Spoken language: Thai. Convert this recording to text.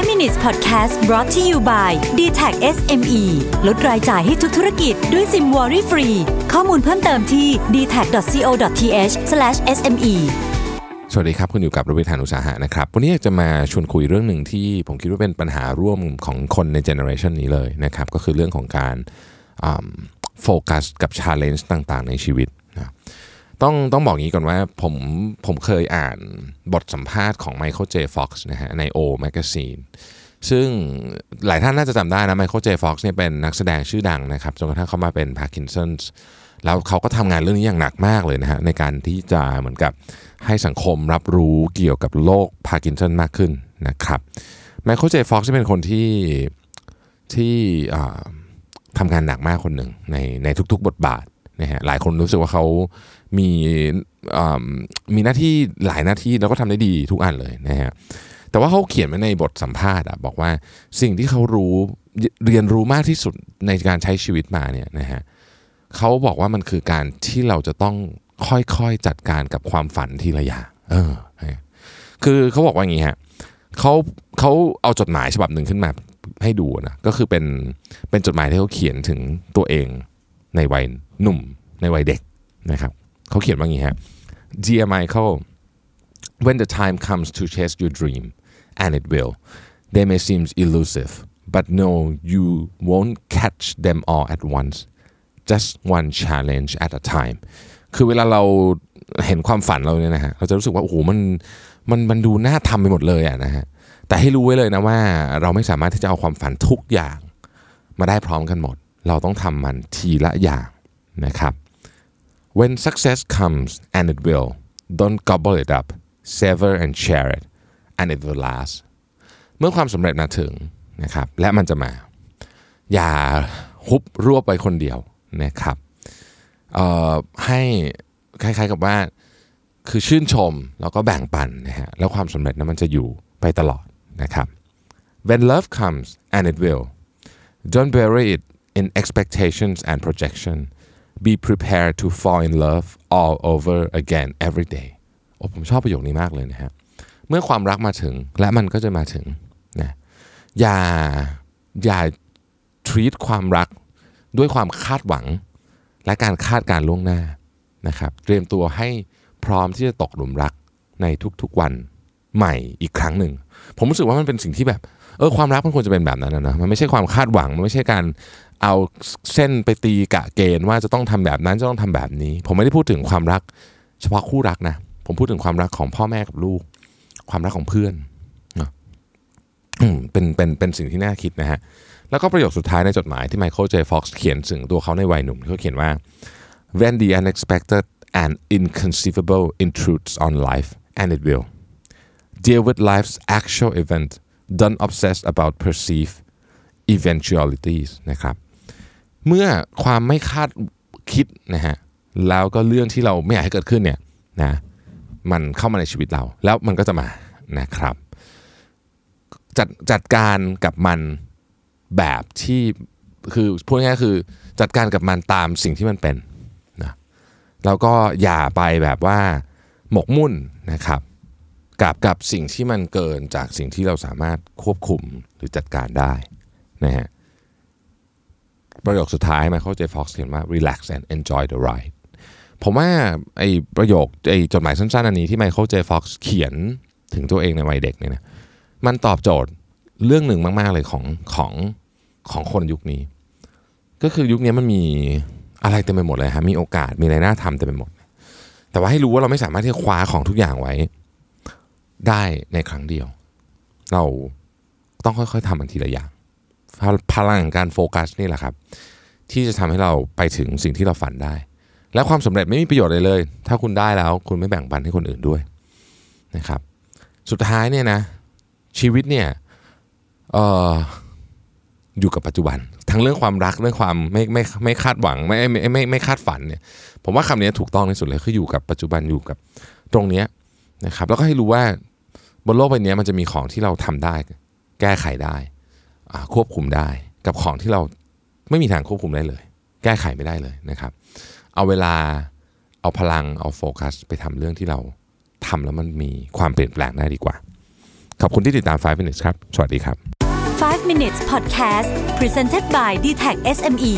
5 minutes podcast brought to you by d t a c SME ลดรายจ่ายให้ทุกธุรกิจด้วยซิม Worry Free ข้อมูลเพิ่มเติมที่ d t a c c o t h s m e สวัสดีครับ คุณอยู่กับรวิศ หาญอุตสาหะนะครับ วันนี้อยากจะมาชวนคุยเรื่องหนึ่งที่ผมคิดว่าเป็นปัญหาร่วมของคนใน generation นี้เลยนะครับ ก็คือเรื่องของการโฟกัสกับ challenge ต่างๆ ในชีวิตนะ ต้องต้องบอกงี้ก่อนว่าผมผมเคยอ่านบทสัมภาษณ์ของ Michael J. Fox นะฮะใน O Magazine ซึ่งหลายท่านน่าจะจำได้นะ Michael J. Fox เนี่ยเป็นนักแสดงชื่อดังนะครับจนกระทั่งเขามาเป็น Parkinson's แล้วเขาก็ทำงานเรื่องนี้อย่างหนักมากเลยนะฮะในการที่จะเหมือนกับให้สังคมรับรู้เกี่ยวกับโรคพาร์กินสันมากขึ้นนะครับ Michael J. Fox เป็นคนที่ที่ทำงานหนักมากคนหนึ่งในในทุกๆ บทบาท นะฮะหลายคนรู้สึกว่าเขามีมีหน้าที่หลายหน้าที่แล้วก็ทำได้ดีทุกอันเลยนะฮะแต่ว่าเขาเขียนไว้ในบทสัมภาษณ์อะบอกว่าสิ่งที่เขารู้เรียนรู้มากที่สุดในการใช้ชีวิตมาเนี่ยนะฮะเขาบอกว่ามันคือการที่เราจะต้องค่อยๆจัดการกับความฝันทีละอย่างเออคือเขาบอกว่าอย่างนี้ฮะเขาเขาเอาจดหมายฉบับหนึ่งขึ้นมาให้ดูนะก็คือเป็นเป็นจดหมายที่เขาเขียนถึงตัวเองในวัยหนุ่ม ในวัยเด็กนะครับเขาเขียนว่าอย่างนี้ฮะ Dear Michael when the time comes to chase your dream and it will they may seem elusive but no you won't catch them all at once just one challenge at a time คือเวลาเราเห็นความฝันเราเนี่ยนะฮะเราจะรู้สึกว่าโอ้โหมันมันมันดูน่าทำไปหมดเลยอะนะฮะแต่ให้รู้ไว้เลยนะว่าเราไม่สามารถที่จะเอาความฝันทุกอย่าง มาได้พร้อมกันหมด เราต้องทำมันทีละอย่างนะครับ when success comes and it will don't gobble it up savor and share it and it will last เมื่อความสำเร็จมาถึงนะครับและมันจะมา อย่าฮุบรวบไปคนเดียวนะครับให้คล้ายๆกับว่าคือชื่นชมแล้วก็แบ่งปันนะฮะแล้วความสำเร็จนั้นมันจะอยู่ไปตลอดนะครับ when love comes and it will don't bury it in expectations and projection be prepared to fall in love all over again every day โอ้ผมชอบประโยคนี้มากเลยนะฮะ เมื่อความรักมาถึงและมันก็จะมาถึงนะอย่าอย่า treat ความรักด้วยความคาดหวัง และการคาดการล่วงหน้านะครับ เตรียมตัวให้พร้อมที่จะตกหลุมรักในทุกๆวันใหม่อีกครั้งหนึ่ง ผมรู้สึกว่ามันเป็นสิ่งที่แบบเออความรักมันควรจะเป็นแบบนั้นนะมันไม่ใช่ความคาดหวัง มันไม่ใช่การ เอาเส้นไปตีกะเกณฑ์ว่าจะต้องทำแบบนั้นจะต้องทำแบบนี้ ผมไม่ได้พูดถึงความรัก เฉพาะคู่รักนะ ผมพูดถึงความรักของพ่อแม่กับลูก ความรักของเพื่อนเป็นเป็นเป็นสิ่งที่น่าคิดนะฮะ แล้วก็ประโยคสุดท้ายในจดหมายที่ไมเคิลเจฟ็อกซ์เขียนถึงตัวเขาในวัยหนุ่มเขาเขียนว่า when the unexpected and inconceivable intrudes on life and it will deal with life's actual event don't obsess about perceived eventualities นะครับ เมื่อความไม่คาดคิดนะฮะแล้วก็เรื่องที่เราไม่อยากให้เกิดขึ้นเนี่ยนะมันเข้ามาในชีวิตเรา แล้วมันก็จะมานะครับ จัดจัดการกับมันแบบที่คือพูดง่ายๆคือจัดการกับมันตามสิ่งที่มันเป็นนะแล้วก็อย่าไปแบบว่าหมกมุ่นนะครับกับกับสิ่งที่มันเกินจากสิ่งที่เราสามารถควบคุมหรือจัดการได้นะฮะ ประโยคสุดท้ายมาเขาเจฟ็อกซ์เขียนว่า relax and enjoy the ride ผมว่าไอ้ประโยคไอ้จดหมายสั้นๆอันนี้ที่ไมเคิลเจฟ็อกซ์เขียนถึงตัวเองในวัยเด็กเนี่ยนะมันตอบโจทย์เรื่องหนึ่งมาก ๆ เลยของของของคนยุคนี้ ก็คือยุคนี้มันมีอะไรเต็มไปหมดเลยฮะมีโอกาสมีอะไรน่าทำเต็มไปหมด แต่ว่าให้รู้ว่าเราไม่สามารถที่จะคว้าของทุกอย่างไว้ ได้ในครั้งเดียว เราต้องค่อย ๆทำมันทีละอย่าง พลังการโฟกัสนี่แหละครับ ที่จะทำให้เราไปถึงสิ่งที่เราฝันได้ และความสำเร็จไม่มีประโยชน์เลยเลย ถ้าคุณได้แล้วคุณไม่แบ่งปันให้คนอื่นด้วยนะครับ สุดท้ายเนี่ยนะชีวิตเนี่ยอออยู่กับปัจจุบัน ทั้งเรื่องความรักเรื่องความไม่ไม่ไม่คาดหวังไม่ไม่ไม่ไม่คาดฝันเนี่ยผมว่าคำนี้ถูกต้องที่สุดเลยคืออยู่กับปัจจุบันอยู่กับตรงนี้นะครับแล้วก็ให้รู้ว่าบนโลกใบนี้มันจะมีของที่เราทำได้ แก้ไขได้ ควบคุมได้ กับของที่เราไม่มีทางควบคุมได้เลย แก้ไขไม่ได้เลยนะครับ เอาเวลาเอาพลังเอาโฟกัส ไปทำเรื่องที่เราทำแล้วมันมีความเปลี่ยนแปลงได้ดีกว่า ขอบคุณที่ติดตาม 5 minutes ครับ สวัสดีครับ 5 minutes podcast presented by d t e c h SME